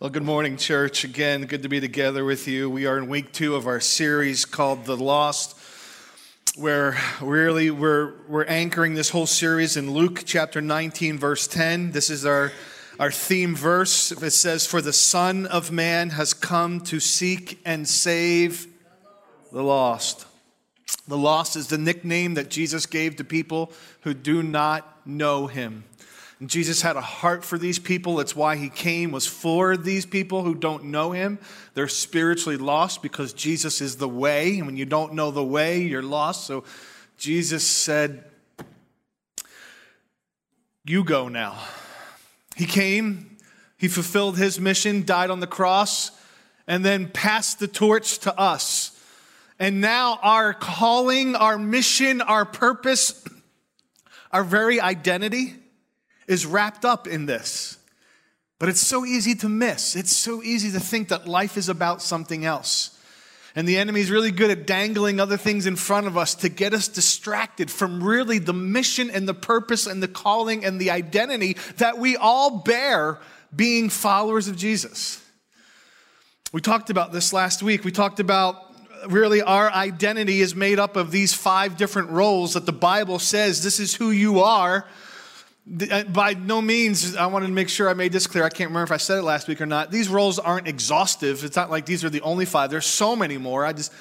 Well, good morning, church. Again, good to be together with you. We are in week two of our series called The Lost, where really we're, we're anchoring this whole series in Luke chapter 19, verse 10. This is our, our theme verse. It says, For the Son of Man has come to seek and save the lost. The lost is the nickname that Jesus gave to people who do not know him. Jesus had a heart for these people. It's why he came, was for these people who don't know him. They're spiritually lost because Jesus is the way. And when you don't know the way, you're lost. So Jesus said, You go now. He came, he fulfilled his mission, died on the cross, and then passed the torch to us. And now our calling, our mission, our purpose, our very identity is wrapped up in this. But it's so easy to miss. It's so easy to think that life is about something else. And the enemy is really good at dangling other things in front of us to get us distracted from really the mission and the purpose and the calling and the identity that we all bear being followers of Jesus. We talked about this last week. We talked about really our identity is made up of these five different roles that the Bible says this is who you are by no means, I wanted to make sure I made this clear. I can't remember if I said it last week or not. These roles aren't exhaustive. It's not like these are the only five. There's so many more. I just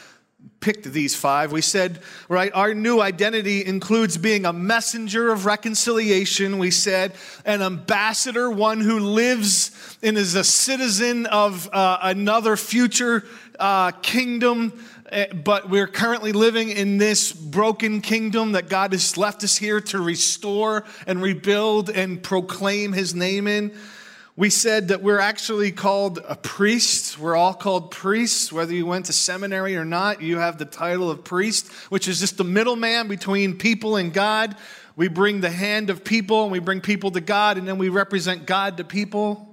picked these five. We said, right, our new identity includes being a messenger of reconciliation. We said, an ambassador, one who lives and is a citizen of uh, another future uh, kingdom Eh, but we're currently living in this broken kingdom that God has left us here to restore and rebuild and proclaim his name in. We said that we're actually called a priest. We're all called priests. Whether you went to seminary or not, you have the title of priest, which is just the middleman between people and God. We bring the hand of people and we bring people to God, and then we represent God to people.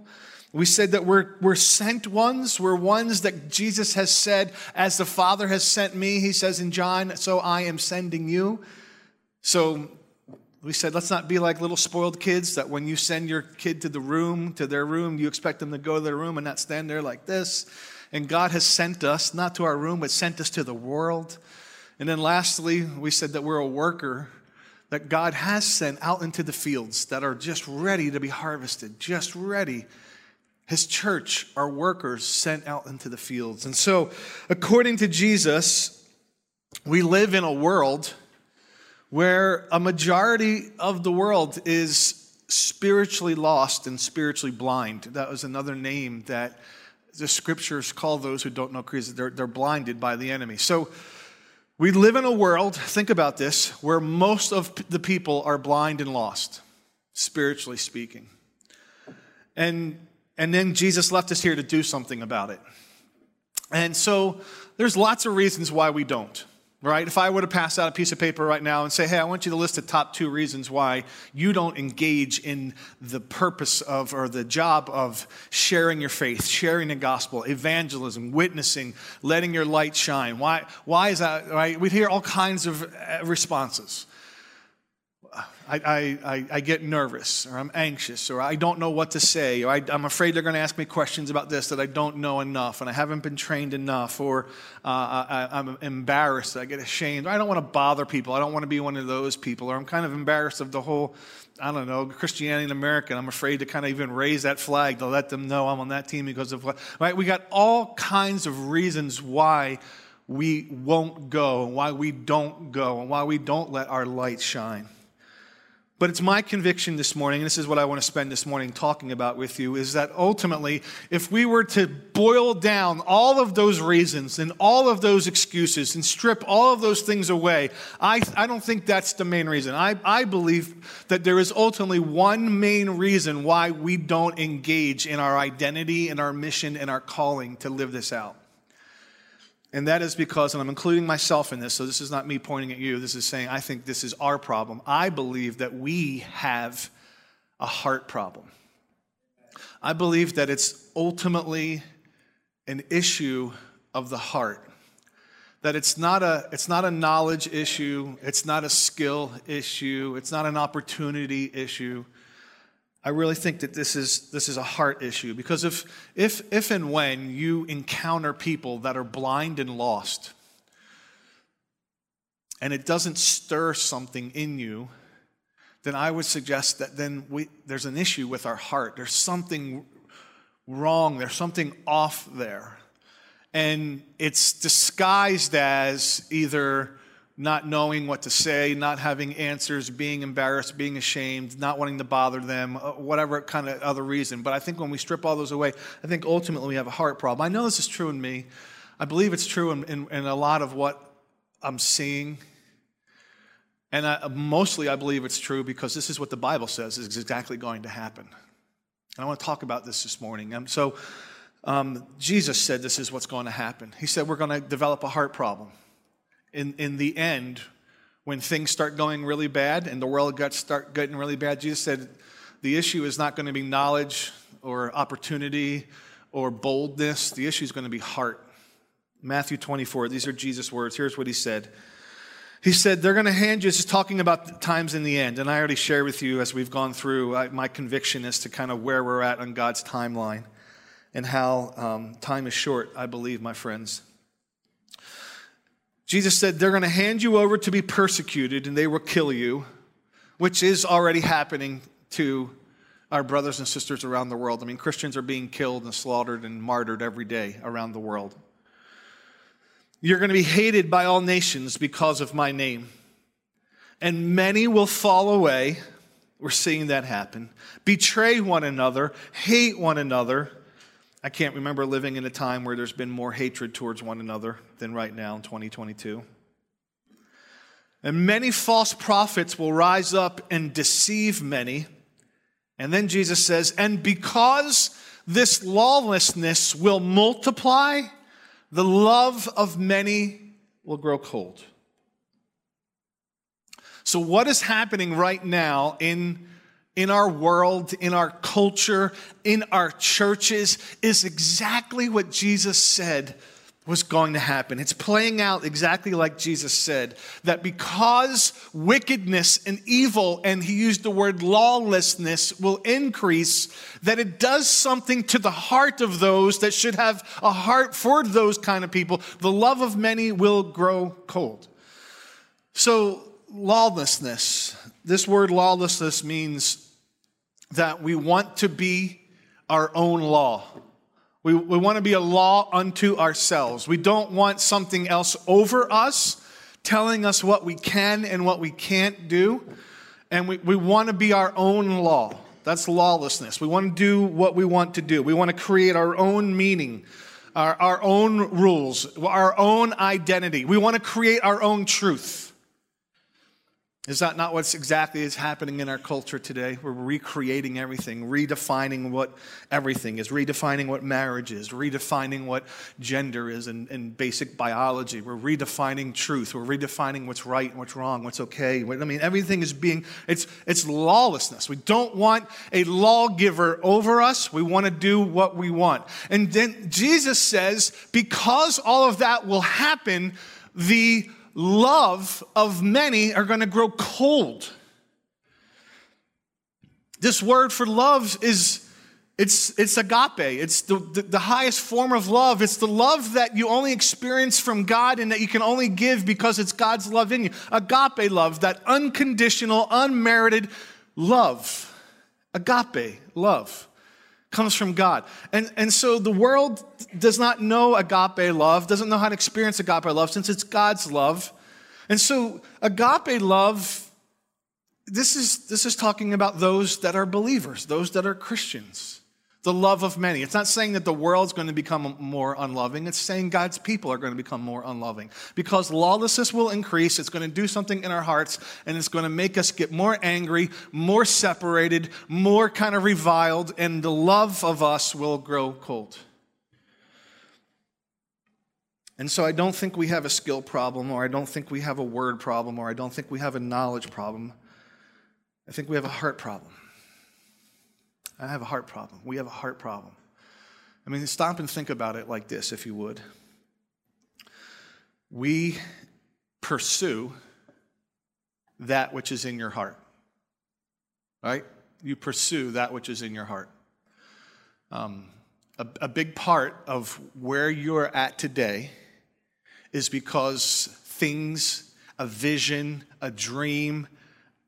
We said that we're, we're sent ones. We're ones that Jesus has said, as the Father has sent me, he says in John, so I am sending you. So we said, let's not be like little spoiled kids that when you send your kid to the room, to their room, you expect them to go to their room and not stand there like this. And God has sent us, not to our room, but sent us to the world. And then lastly, we said that we're a worker that God has sent out into the fields that are just ready to be harvested, just ready his church are workers sent out into the fields. And so, according to Jesus, we live in a world where a majority of the world is spiritually lost and spiritually blind. That was another name that the scriptures call those who don't know Christ. They're, they're blinded by the enemy. So, we live in a world, think about this, where most of the people are blind and lost, spiritually speaking. And and then Jesus left us here to do something about it. And so there's lots of reasons why we don't, right? If I were to pass out a piece of paper right now and say, hey, I want you to list the top two reasons why you don't engage in the purpose of or the job of sharing your faith, sharing the gospel, evangelism, witnessing, letting your light shine. Why, why is that, right? We'd hear all kinds of uh, responses. I, I, I, get nervous or I'm anxious or I don't know what to say or I, am afraid they're going to ask me questions about this that I don't know enough and I haven't been trained enough or uh, I, am embarrassed. I get ashamed. I don't want to bother people. I don't want to be one of those people or I'm kind of embarrassed of the whole, I don't know, Christianity in America. I'm afraid to kind of even raise that flag to let them know I'm on that team because of what, right? We got all kinds of reasons why we won't go and why we don't go and why we don't let our light shine. But it's my conviction this morning, and this is what I want to spend this morning talking about with you, is that ultimately, if we were to boil down all of those reasons and all of those excuses and strip all of those things away, I, I don't think that's the main reason. I, I believe that there is ultimately one main reason why we don't engage in our identity and our mission and our calling to live this out. And that is because, and I'm including myself in this, so this is not me pointing at you. This is saying, I think this is our problem. I believe that we have a heart problem. I believe that it's ultimately an issue of the heart. That it's not a, it's not a knowledge issue, it's not a skill issue, it's not an opportunity issue. I really think that this is, this is a heart issue because if, if, if and when you encounter people that are blind and lost, and it doesn't stir something in you, then I would suggest that then we, there's an issue with our heart. There's something wrong, there's something off there. And it's disguised as either not knowing what to say, not having answers, being embarrassed, being ashamed, not wanting to bother them, uh, whatever kind of other reason. But I think when we strip all those away, I think ultimately we have a heart problem. I know this is true in me. I believe it's true in, in, in a lot of what I'm seeing. And I, mostly I believe it's true because this is what the Bible says is exactly going to happen. And I want to talk about this this morning. And so um, Jesus said this is what's going to happen. He said we're going to develop a heart problem in, in the end, when things start going really bad and the world gets start getting really bad, Jesus said the issue is not going to be knowledge or opportunity or boldness. The issue is going to be heart. Matthew 24, these are Jesus' words. Here's what he said. He said, They're going to hand you, this is talking about times in the end. And I already shared with you as we've gone through I, my conviction as to kind of where we're at on God's timeline and how um, time is short, I believe, my friends. Jesus said, They're going to hand you over to be persecuted and they will kill you, which is already happening to our brothers and sisters around the world. I mean, Christians are being killed and slaughtered and martyred every day around the world. You're going to be hated by all nations because of my name. And many will fall away. We're seeing that happen. Betray one another, hate one another. I can't remember living in a time where there's been more hatred towards one another than right now in 2022. And many false prophets will rise up and deceive many. And then Jesus says, and because this lawlessness will multiply, the love of many will grow cold. So, what is happening right now in in our world, in our culture, in our churches is exactly what Jesus said was going to happen. It's playing out exactly like Jesus said that because wickedness and evil, and he used the word lawlessness, will increase, that it does something to the heart of those that should have a heart for those kind of people. The love of many will grow cold. So, lawlessness, this word lawlessness means that we want to be our own law. We, we want to be a law unto ourselves. We don't want something else over us telling us what we can and what we can't do. And we, we want to be our own law. That's lawlessness. We want to do what we want to do. We want to create our own meaning, our, our own rules, our own identity. We want to create our own truth. Is that not what's exactly is happening in our culture today? We're recreating everything, redefining what everything is, redefining what marriage is, redefining what gender is and, in basic biology. We're redefining truth. We're redefining what's right and what's wrong, what's okay. I mean, everything is being, it's, it's lawlessness. We don't want a lawgiver over us. We want to do what we want. And then Jesus says, because all of that will happen, the love of many are going to grow cold. This word for love is it's, it's agape. It's the, the, the, highest form of love. It's the love that you only experience from God and that you can only give because it's God's love in you. Agape love, that unconditional, unmerited love. Agape love comes from God. And, and so the world does not know agape love, doesn't know how to experience agape love since it's God's love. And so agape love, this is, this is talking about those that are believers, those that are Christians, the love of many. It's not saying that the world's going to become more unloving. It's saying God's people are going to become more unloving. Because lawlessness will increase, it's going to do something in our hearts, and it's going to make us get more angry, more separated, more kind of reviled, and the love of us will grow cold. And so I don't think we have a skill problem, or I don't think we have a word problem, or I don't think we have a knowledge problem. I think we have a heart problem. I have a heart problem. We have a heart problem. I mean, stop and think about it like this, if you would. We pursue that which is in your heart, right? You pursue that which is in your heart. Um, a, a big part of where you're at today is because things, a vision, a dream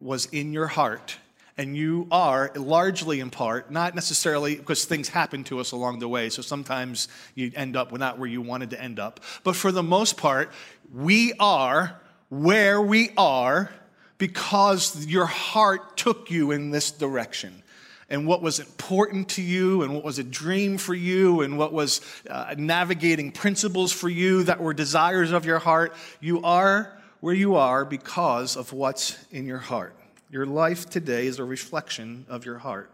was in your heart. And you are largely in part, not necessarily because things happen to us along the way. So sometimes you end up not where you wanted to end up. But for the most part, we are where we are because your heart took you in this direction and what was important to you and what was a dream for you and what was uh, navigating principles for you that were desires of your heart. You are where you are because of what's in your heart. Your life today is a reflection of your heart.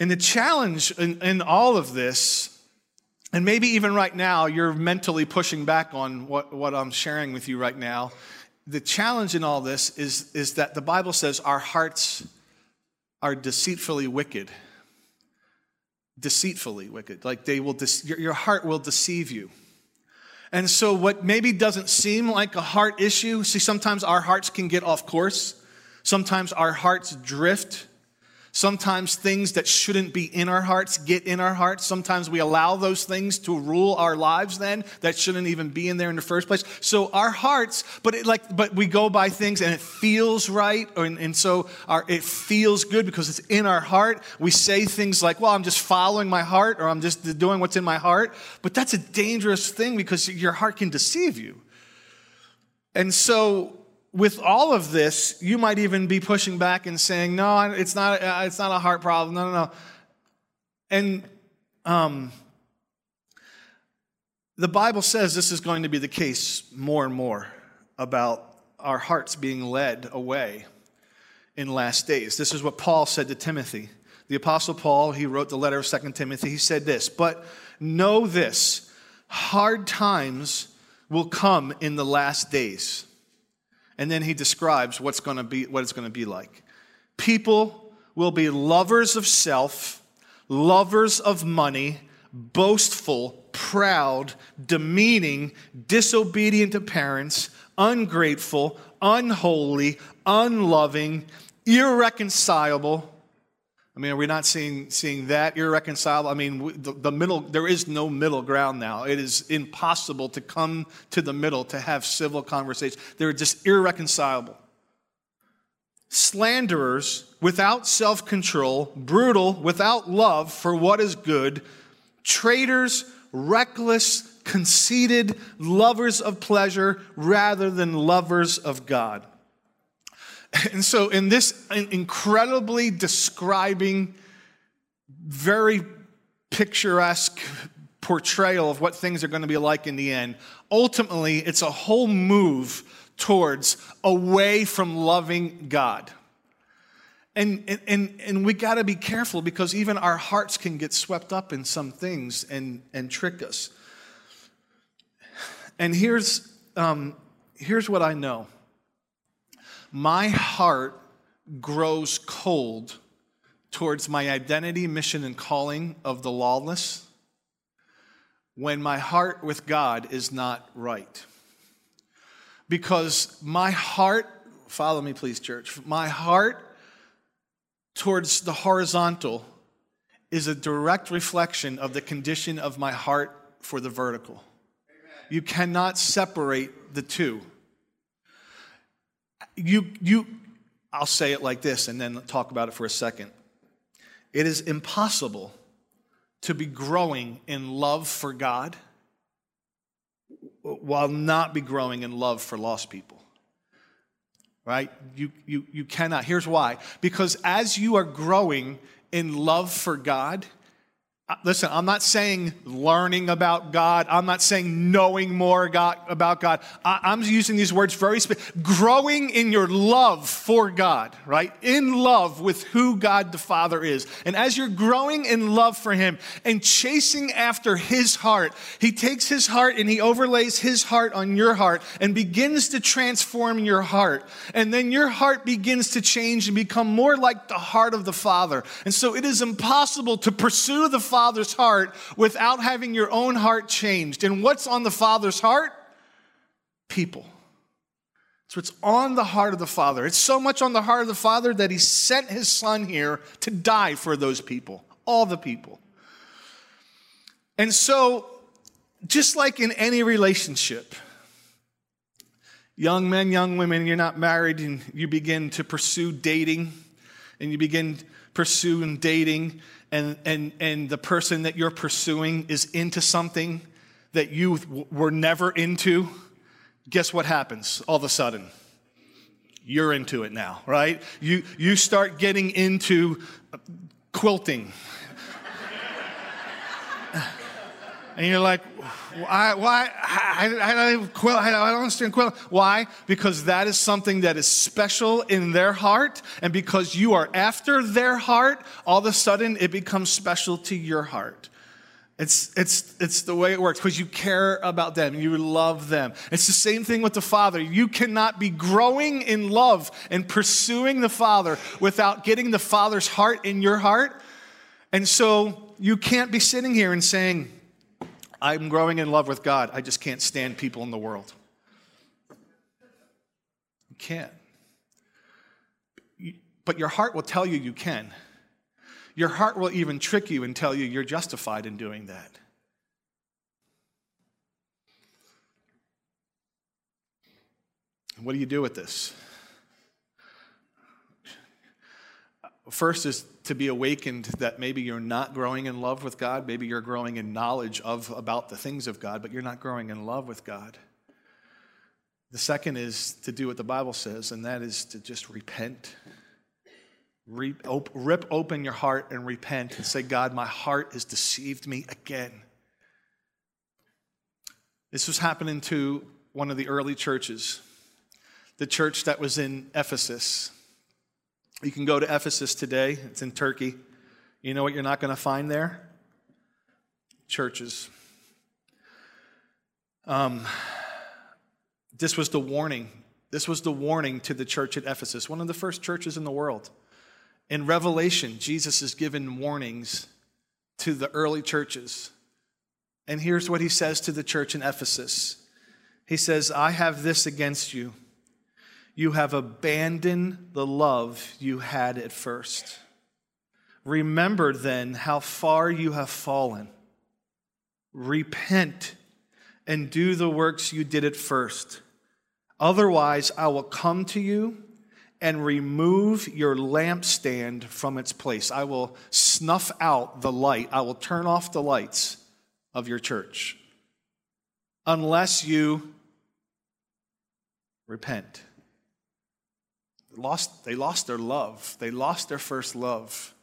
And the challenge in, in all of this, and maybe even right now, you're mentally pushing back on what, what I'm sharing with you right now. The challenge in all this is, is that the Bible says our hearts are deceitfully wicked. Deceitfully wicked. Like they will, de- your, your heart will deceive you. And so, what maybe doesn't seem like a heart issue, see, sometimes our hearts can get off course. Sometimes our hearts drift. Sometimes things that shouldn't be in our hearts get in our hearts. Sometimes we allow those things to rule our lives then that shouldn't even be in there in the first place. So our hearts, but it like but we go by things and it feels right and, and so our it feels good because it's in our heart. We say things like, "Well, I'm just following my heart or I'm just doing what's in my heart." But that's a dangerous thing because your heart can deceive you. And so with all of this, you might even be pushing back and saying, "No, it's not. Uh, it's not a heart problem. No, no, no." And um, the Bible says this is going to be the case more and more about our hearts being led away in last days. This is what Paul said to Timothy. The apostle Paul, he wrote the letter of Second Timothy. He said this, "But know this: hard times will come in the last days." And then he describes what's going to be what it's going to be like. People will be lovers of self, lovers of money, boastful, proud, demeaning, disobedient to parents, ungrateful, unholy, unloving, irreconcilable, I mean, are we not seeing, seeing that irreconcilable? I mean, the, the, middle, there is no middle ground now. It is impossible to come to the middle to have civil conversation. They're just irreconcilable. Slanderers without self control, brutal, without love for what is good, traitors, reckless, conceited, lovers of pleasure rather than lovers of God. And so, in this incredibly describing, very picturesque portrayal of what things are going to be like in the end, ultimately, it's a whole move towards away from loving God. And, and, and we got to be careful because even our hearts can get swept up in some things and, and trick us. And here's, um, here's what I know my heart grows cold towards my identity, mission, and calling of the lawless when my heart with God is not right. Because my heart, follow me please, church, my heart towards the horizontal is a direct reflection of the condition of my heart for the vertical. You cannot separate the two you, you, I'll say it like this and then talk about it for a second. It is impossible to be growing in love for God while not be growing in love for lost people. Right? You, you, you cannot. Here's why. Because as you are growing in love for God, listen, I'm not saying learning about God. I'm not saying knowing more God, about God. I, am using these words very specific. Growing in your love for God, right? In love with who God the Father is. And as you're growing in love for Him and chasing after His heart, He takes His heart and He overlays His heart on your heart and begins to transform your heart. And then your heart begins to change and become more like the heart of the Father. And so it is impossible to pursue the Father Father's heart without having your own heart changed. And what's on the Father's heart? People. So it's on the heart of the Father. It's so much on the heart of the Father that He sent His Son here to die for those people, all the people. And so, just like in any relationship, young men, young women, you're not married and you begin to pursue dating and you begin pursuing dating and, and, and the person that you're pursuing is into something that you were never into, guess what happens all of a sudden? You're into it now, right? You, you start getting into uh, quilting. And you're like, why? why I, I, I, quill, I don't understand quill. Why? Because that is something that is special in their heart, and because you are after their heart, all of a sudden it becomes special to your heart. It's, it's, it's the way it works because you care about them, you love them. It's the same thing with the Father. You cannot be growing in love and pursuing the Father without getting the Father's heart in your heart. And so you can't be sitting here and saying, I'm growing in love with God. I just can't stand people in the world. You can't. But your heart will tell you you can. Your heart will even trick you and tell you you're justified in doing that. What do you do with this? First is to be awakened that maybe you're not growing in love with God. Maybe you're growing in knowledge of about the things of God, but you're not growing in love with God. The second is to do what the Bible says, and that is to just repent Rip, open your heart and repent and say, God, my heart has deceived me again. This was happening to one of the early churches, the church that was in Ephesus. You can go to Ephesus today, it's in Turkey. You know what you're not going to find there? Churches. Um, this was the warning. This was the warning to the church at Ephesus, one of the first churches in the world. In Revelation, Jesus is given warnings to the early churches. And here's what he says to the church in Ephesus He says, I have this against you. You have abandoned the love you had at first. Remember then how far you have fallen. Repent and do the works you did at first. Otherwise, I will come to you and remove your lampstand from its place. I will snuff out the light. I will turn off the lights of your church unless you repent. Lost, they lost their love, they lost their first love.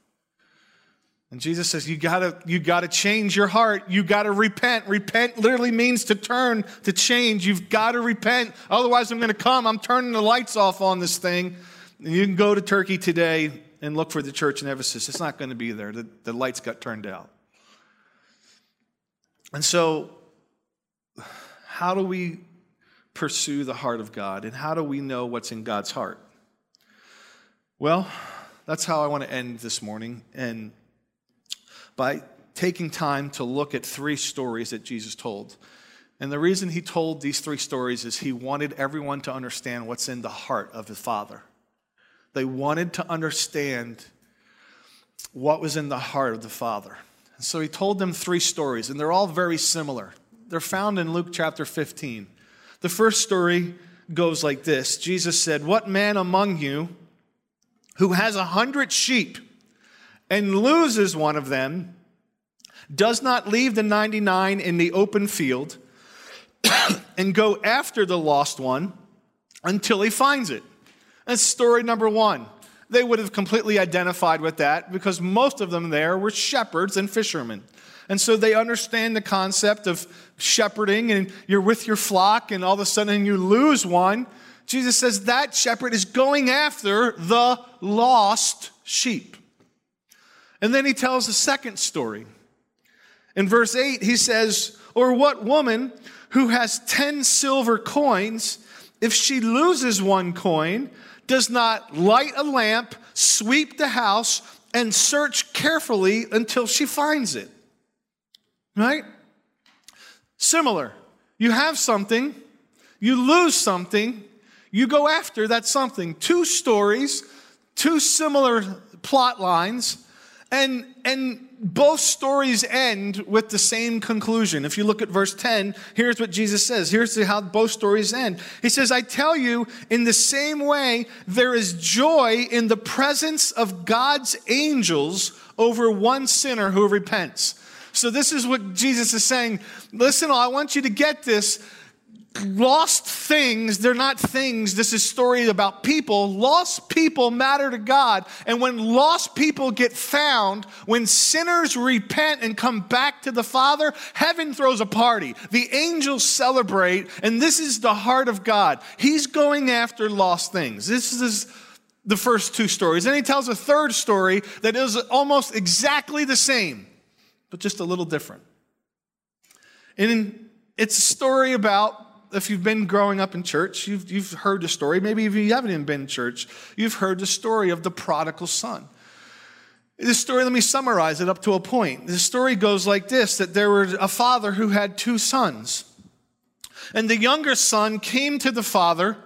And Jesus says, You gotta, you gotta change your heart. You gotta repent. Repent literally means to turn, to change. You've gotta repent. Otherwise, I'm gonna come. I'm turning the lights off on this thing. And you can go to Turkey today and look for the church in Ephesus. It's not going to be there. The, the lights got turned out. And so, how do we pursue the heart of God? And how do we know what's in God's heart? Well, that's how I want to end this morning. And by taking time to look at three stories that Jesus told. And the reason he told these three stories is he wanted everyone to understand what's in the heart of the Father. They wanted to understand what was in the heart of the Father. And so he told them three stories, and they're all very similar. They're found in Luke chapter 15. The first story goes like this Jesus said, What man among you who has a hundred sheep and loses one of them does not leave the 99 in the open field and go after the lost one until he finds it? That's story number one. They would have completely identified with that because most of them there were shepherds and fishermen. And so they understand the concept of shepherding and you're with your flock and all of a sudden you lose one. Jesus says that shepherd is going after the lost sheep. And then he tells a second story. In verse 8, he says, Or what woman who has 10 silver coins, if she loses one coin, does not light a lamp, sweep the house, and search carefully until she finds it. Right? Similar. You have something, you lose something, you go after that something. Two stories, two similar plot lines, and, and both stories end with the same conclusion. If you look at verse 10, here's what Jesus says. Here's how both stories end. He says, I tell you, in the same way, there is joy in the presence of God's angels over one sinner who repents. So, this is what Jesus is saying. Listen, I want you to get this lost things, they're not things. This is story about people. Lost people matter to God. And when lost people get found, when sinners repent and come back to the Father, heaven throws a party. The angels celebrate, and this is the heart of God. He's going after lost things. This is the first two stories. Then he tells a third story that is almost exactly the same, but just a little different. And it's a story about if you've been growing up in church, you've, you've heard the story. Maybe if you haven't even been in church, you've heard the story of the prodigal son. This story, let me summarize it up to a point. The story goes like this that there was a father who had two sons. And the younger son came to the father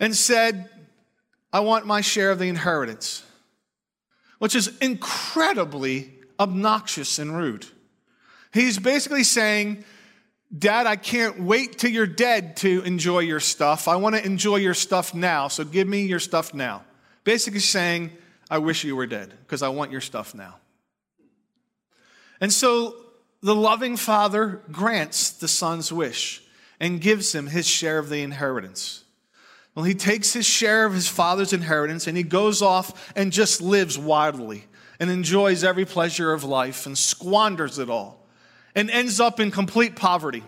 and said, I want my share of the inheritance, which is incredibly obnoxious and rude. He's basically saying, Dad, I can't wait till you're dead to enjoy your stuff. I want to enjoy your stuff now, so give me your stuff now. Basically saying, I wish you were dead because I want your stuff now. And so the loving father grants the son's wish and gives him his share of the inheritance. Well, he takes his share of his father's inheritance and he goes off and just lives wildly and enjoys every pleasure of life and squanders it all and ends up in complete poverty.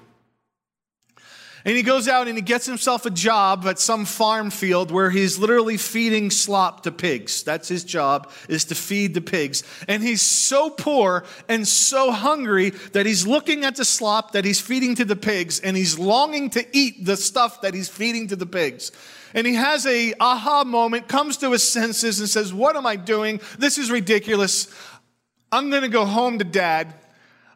And he goes out and he gets himself a job at some farm field where he's literally feeding slop to pigs. That's his job, is to feed the pigs. And he's so poor and so hungry that he's looking at the slop that he's feeding to the pigs and he's longing to eat the stuff that he's feeding to the pigs. And he has a aha moment, comes to his senses and says, "What am I doing? This is ridiculous. I'm going to go home to dad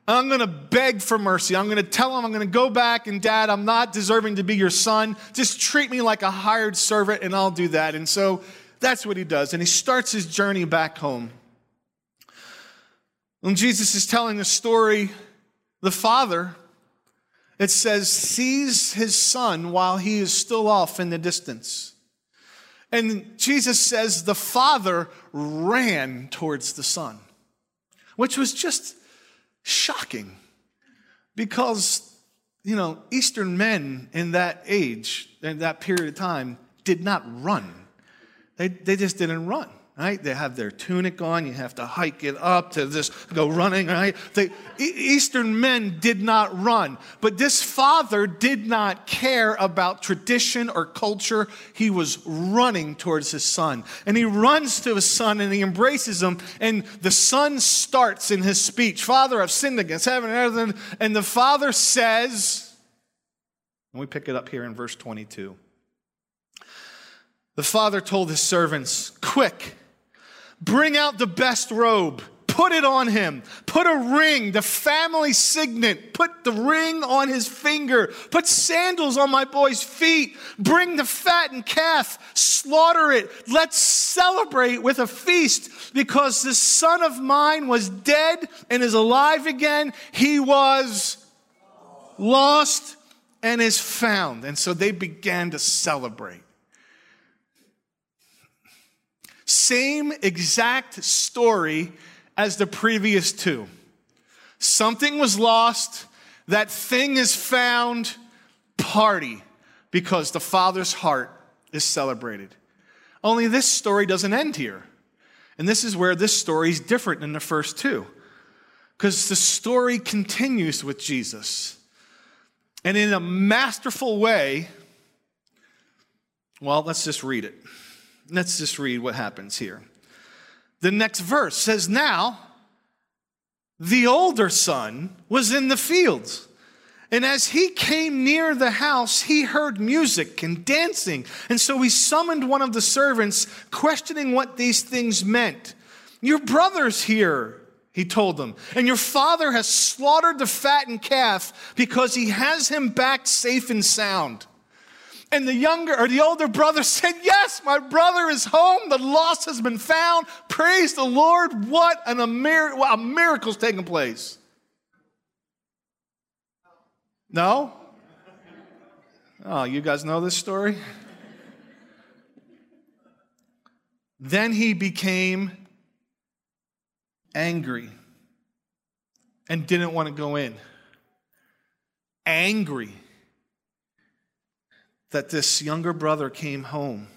I'm going to beg for mercy. I'm going to tell him I'm going to go back and dad, I'm not deserving to be your son. Just treat me like a hired servant and I'll do that. And so that's what he does. And he starts his journey back home. When Jesus is telling the story, the father, it says, sees his son while he is still off in the distance. And Jesus says the father ran towards the son, which was just shocking because, you know, Eastern men in that age, in that period of time, did not run. They, they just didn't run right? They have their tunic on. You have to hike it up to just go running, right? The Eastern men did not run, but this father did not care about tradition or culture. He was running towards his son, and he runs to his son and he embraces him. And the son starts in his speech, "Father, I've sinned against heaven and earth." And the father says, and we pick it up here in verse 22. The father told his servants, Quick, Bring out the best robe. Put it on him. Put a ring, the family signet. Put the ring on his finger. Put sandals on my boy's feet. Bring the fattened calf. Slaughter it. Let's celebrate with a feast because this son of mine was dead and is alive again. He was lost and is found. And so they began to celebrate. Same exact story as the previous two. Something was lost, that thing is found, party, because the Father's heart is celebrated. Only this story doesn't end here. And this is where this story is different than the first two. Because the story continues with Jesus. And in a masterful way, well, let's just read it. Let's just read what happens here. The next verse says, Now the older son was in the fields. And as he came near the house, he heard music and dancing. And so he summoned one of the servants, questioning what these things meant. Your brother's here, he told them, and your father has slaughtered the fattened calf because he has him back safe and sound. And the younger or the older brother said, Yes, my brother is home. The lost has been found. Praise the Lord. What an, a, mir- a miracle's taking place. No? Oh, you guys know this story? then he became angry and didn't want to go in. Angry that this younger brother came home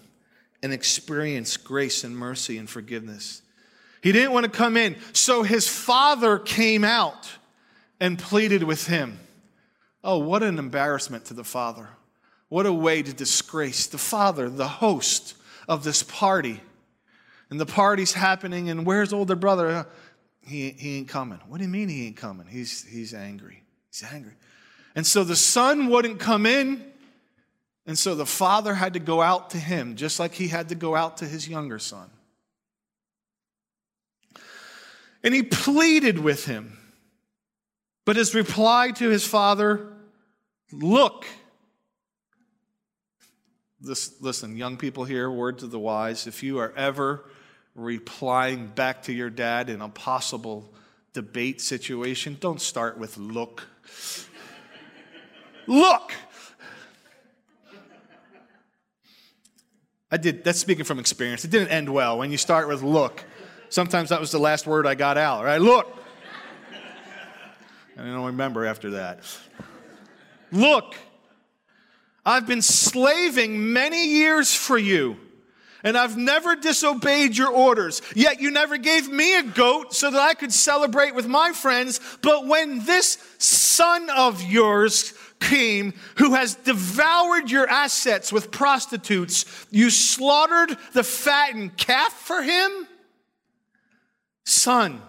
and experienced grace and mercy and forgiveness. He didn't want to come in, so his father came out and pleaded with him. Oh, what an embarrassment to the father. What a way to disgrace the father, the host of this party. And the party's happening, and where's older brother? He, he ain't coming. What do you mean he ain't coming? He's, he's angry. He's angry. And so the son wouldn't come in. And so the father had to go out to him, just like he had to go out to his younger son. And he pleaded with him. But his reply to his father, look. This, listen, young people here, word to the wise. If you are ever replying back to your dad in a possible debate situation, don't start with look. look! I did, that's speaking from experience. It didn't end well when you start with look. Sometimes that was the last word I got out, right? Look. I don't remember after that. Look, I've been slaving many years for you, and I've never disobeyed your orders. Yet you never gave me a goat so that I could celebrate with my friends. But when this son of yours who has devoured your assets with prostitutes. You slaughtered the fattened calf for him? Son,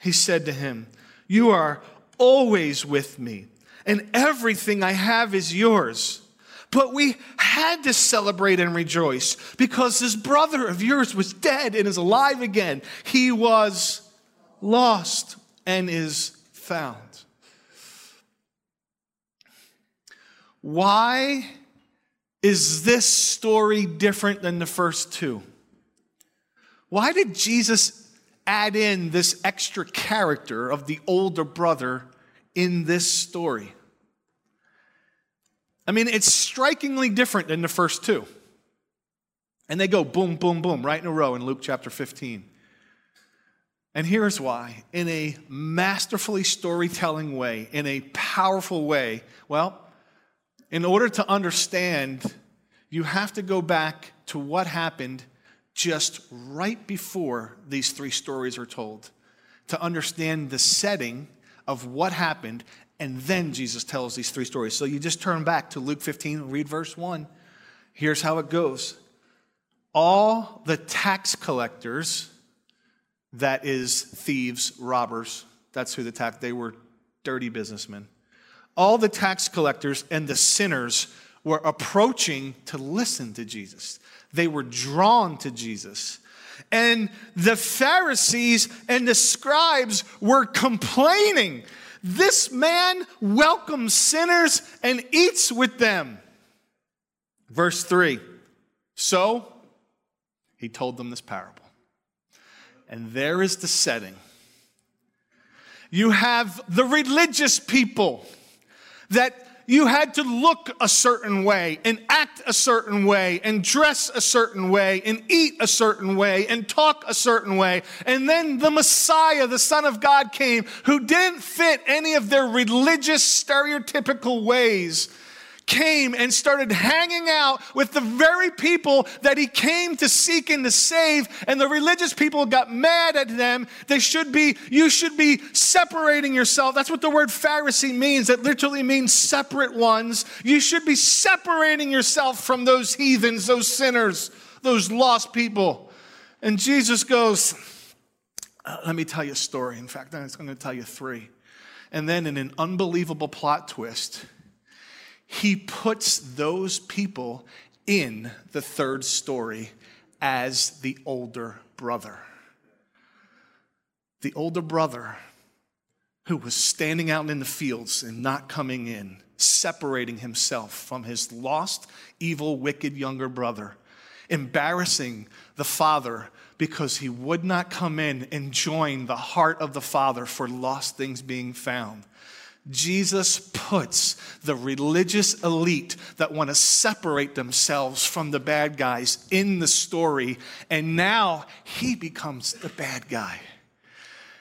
he said to him, you are always with me, and everything I have is yours. But we had to celebrate and rejoice because this brother of yours was dead and is alive again. He was lost and is found. Why is this story different than the first two? Why did Jesus add in this extra character of the older brother in this story? I mean, it's strikingly different than the first two. And they go boom, boom, boom, right in a row in Luke chapter 15. And here's why in a masterfully storytelling way, in a powerful way, well, in order to understand, you have to go back to what happened just right before these three stories are told to understand the setting of what happened. And then Jesus tells these three stories. So you just turn back to Luke 15, read verse 1. Here's how it goes All the tax collectors, that is, thieves, robbers, that's who the tax, they were dirty businessmen all the tax collectors and the sinners were approaching to listen to Jesus. They were drawn to Jesus. And the Pharisees and the scribes were complaining. This man welcomes sinners and eats with them. Verse 3 So he told them this parable. And there is the setting. You have the religious people that you had to look a certain way and act a certain way and dress a certain way and eat a certain way and talk a certain way. And then the Messiah, the Son of God, came who didn't fit any of their religious stereotypical ways came and started hanging out with the very people that he came to seek and to save. And the religious people got mad at them. They should be, you should be separating yourself. That's what the word Pharisee means. It literally means separate ones. You should be separating yourself from those heathens, those sinners, those lost people. And Jesus goes, uh, Let me tell you a story. In fact, I'm going to tell you three. And then, in an unbelievable plot twist, he puts those people in the third story as the older brother. The older brother who was standing out in the fields and not coming in, separating himself from his lost, evil, wicked younger brother, embarrassing the father because he would not come in and join the heart of the father for lost things being found. Jesus puts the religious elite that want to separate themselves from the bad guys in the story, and now he becomes the bad guy.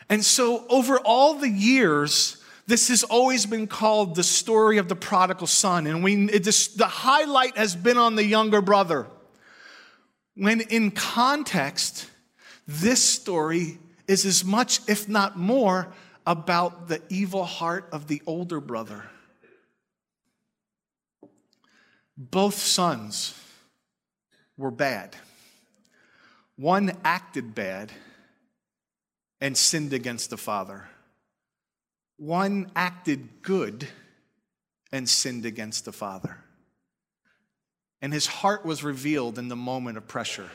And so, over all the years, this has always been called the story of the prodigal son. And we, the highlight has been on the younger brother. When in context, this story is as much, if not more, about the evil heart of the older brother. Both sons were bad. One acted bad and sinned against the Father. One acted good and sinned against the Father. And his heart was revealed in the moment of pressure.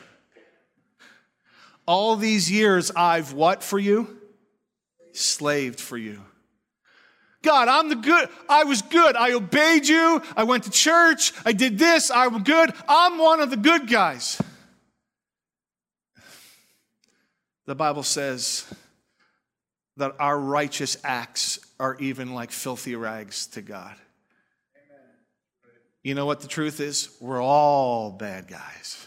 All these years, I've what for you? Slaved for you. God, I'm the good. I was good. I obeyed you. I went to church. I did this. I'm good. I'm one of the good guys. The Bible says that our righteous acts are even like filthy rags to God. You know what the truth is? We're all bad guys.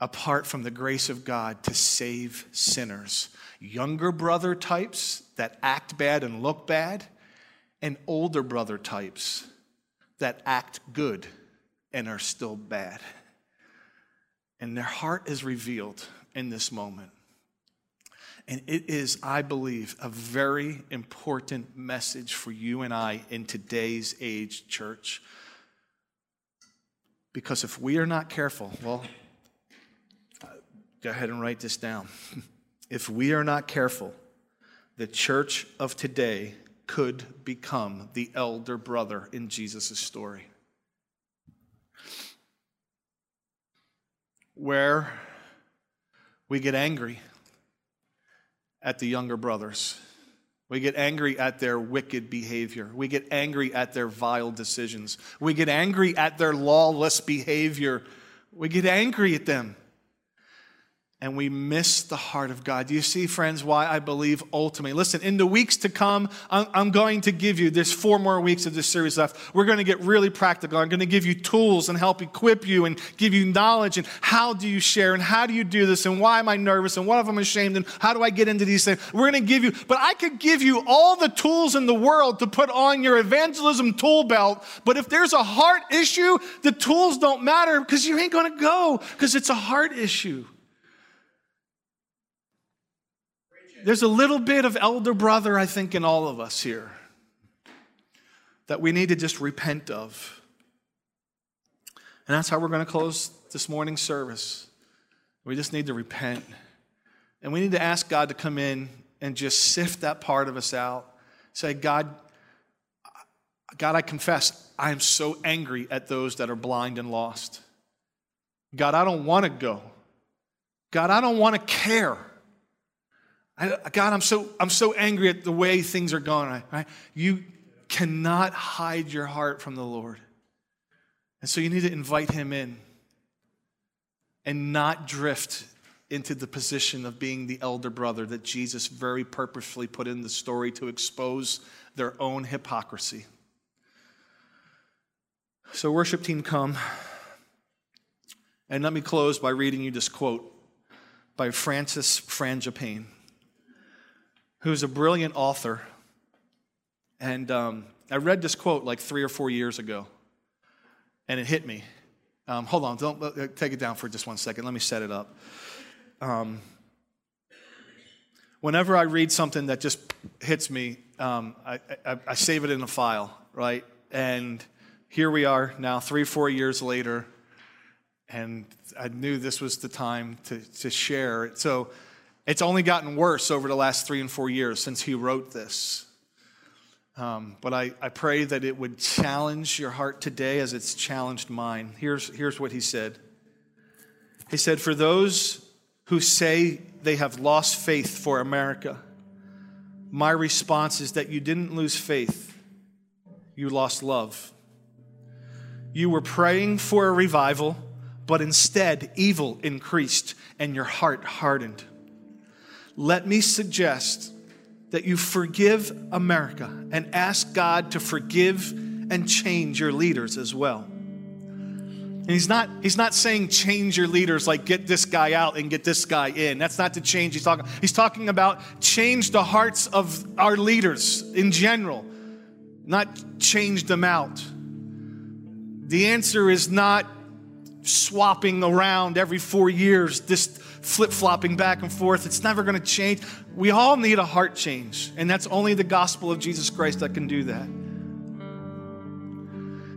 Apart from the grace of God to save sinners. Younger brother types that act bad and look bad, and older brother types that act good and are still bad. And their heart is revealed in this moment. And it is, I believe, a very important message for you and I in today's age, church. Because if we are not careful, well, go ahead and write this down. if we are not careful, the church of today could become the elder brother in Jesus' story. Where we get angry at the younger brothers. We get angry at their wicked behavior. We get angry at their vile decisions. We get angry at their lawless behavior. We get angry at them and we miss the heart of God. Do you see, friends, why I believe ultimately? Listen, in the weeks to come, I'm going to give you, there's four more weeks of this series left. We're going to get really practical. I'm going to give you tools and help equip you and give you knowledge and how do you share and how do you do this and why am I nervous and what if I'm ashamed and how do I get into these things? We're going to give you, but I could give you all the tools in the world to put on your evangelism tool belt. But if there's a heart issue, the tools don't matter because you ain't going to go because it's a heart issue. There's a little bit of elder brother, I think, in all of us here that we need to just repent of. And that's how we're going to close this morning's service. We just need to repent. And we need to ask God to come in and just sift that part of us out. Say, God, God, I confess, I am so angry at those that are blind and lost. God, I don't want to go. God, I don't want to care. I, uh, God, I'm so, I'm so angry at the way things are going. Right? You cannot hide your heart from the Lord. And so you need to invite him in and not drift into the position of being the elder brother that Jesus very purposefully put in the story to expose their own hypocrisy. So, worship team, come. And let me close by reading you this quote by Francis Frangipane who's a brilliant author. And um, I read this quote like three or four years ago, and it hit me. Um, hold on, don't uh, take it down for just one second. Let me set it up. Um, whenever I read something that just hits me, um, I, I, I save it in a file, right? And here we are now, three, four years later, and I knew this was the time to, to share. It. So it's only gotten worse over the last three and four years since he wrote this. Um, but I, I pray that it would challenge your heart today as it's challenged mine. Here's, here's what he said He said, For those who say they have lost faith for America, my response is that you didn't lose faith, you lost love. You were praying for a revival, but instead evil increased and your heart hardened. Let me suggest that you forgive America and ask God to forgive and change your leaders as well. And he's not, he's not saying change your leaders like get this guy out and get this guy in. That's not the change he's talking. He's talking about change the hearts of our leaders in general, not change them out. The answer is not swapping around every four years, just flip flopping back and forth. It's never going to change. We all need a heart change, and that's only the gospel of Jesus Christ that can do that.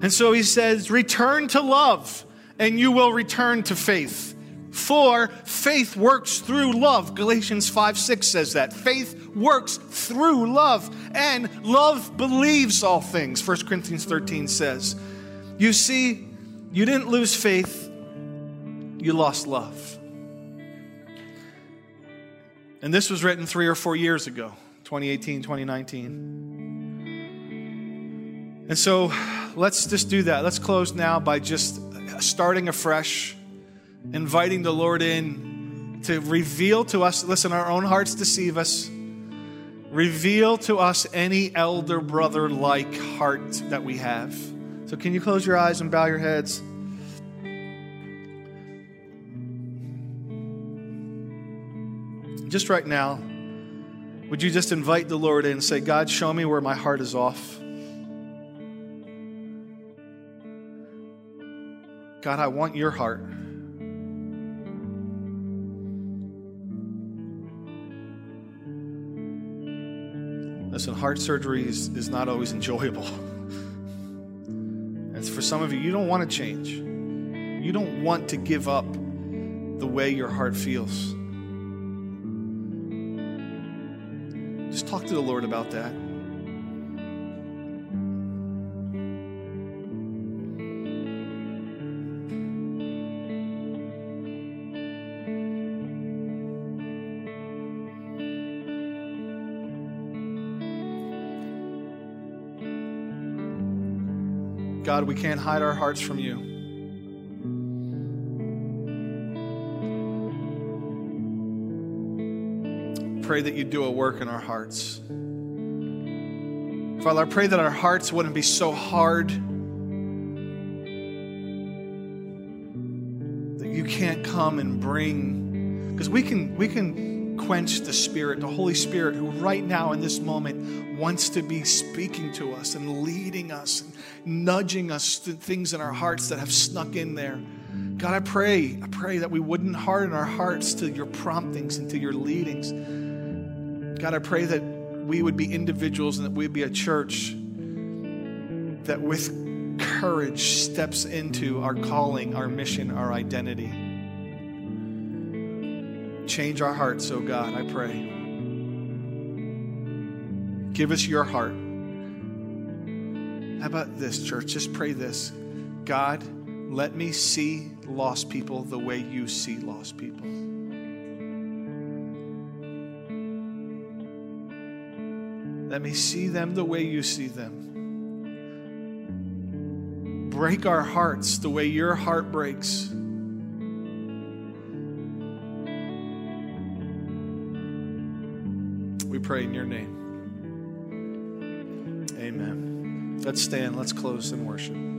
And so he says, Return to love, and you will return to faith. For faith works through love. Galatians 5 6 says that. Faith works through love, and love believes all things, 1 Corinthians 13 says. You see, you didn't lose faith, you lost love. And this was written three or four years ago, 2018, 2019. And so let's just do that. Let's close now by just starting afresh, inviting the Lord in to reveal to us, listen, our own hearts deceive us. Reveal to us any elder brother like heart that we have. So, can you close your eyes and bow your heads? Just right now, would you just invite the Lord in and say, God, show me where my heart is off? God, I want your heart. Listen, heart surgery is, is not always enjoyable. And for some of you, you don't want to change. You don't want to give up the way your heart feels. The Lord about that. God, we can't hide our hearts from you. Pray that you do a work in our hearts. Father, I pray that our hearts wouldn't be so hard that you can't come and bring because we can we can quench the spirit, the Holy Spirit who right now in this moment wants to be speaking to us and leading us and nudging us to things in our hearts that have snuck in there. God, I pray, I pray that we wouldn't harden our hearts to your promptings and to your leadings. God, I pray that we would be individuals and that we'd be a church that with courage steps into our calling, our mission, our identity. Change our hearts, oh God, I pray. Give us your heart. How about this, church? Just pray this God, let me see lost people the way you see lost people. Let me see them the way you see them. Break our hearts the way your heart breaks. We pray in your name. Amen. Let's stand. Let's close and worship.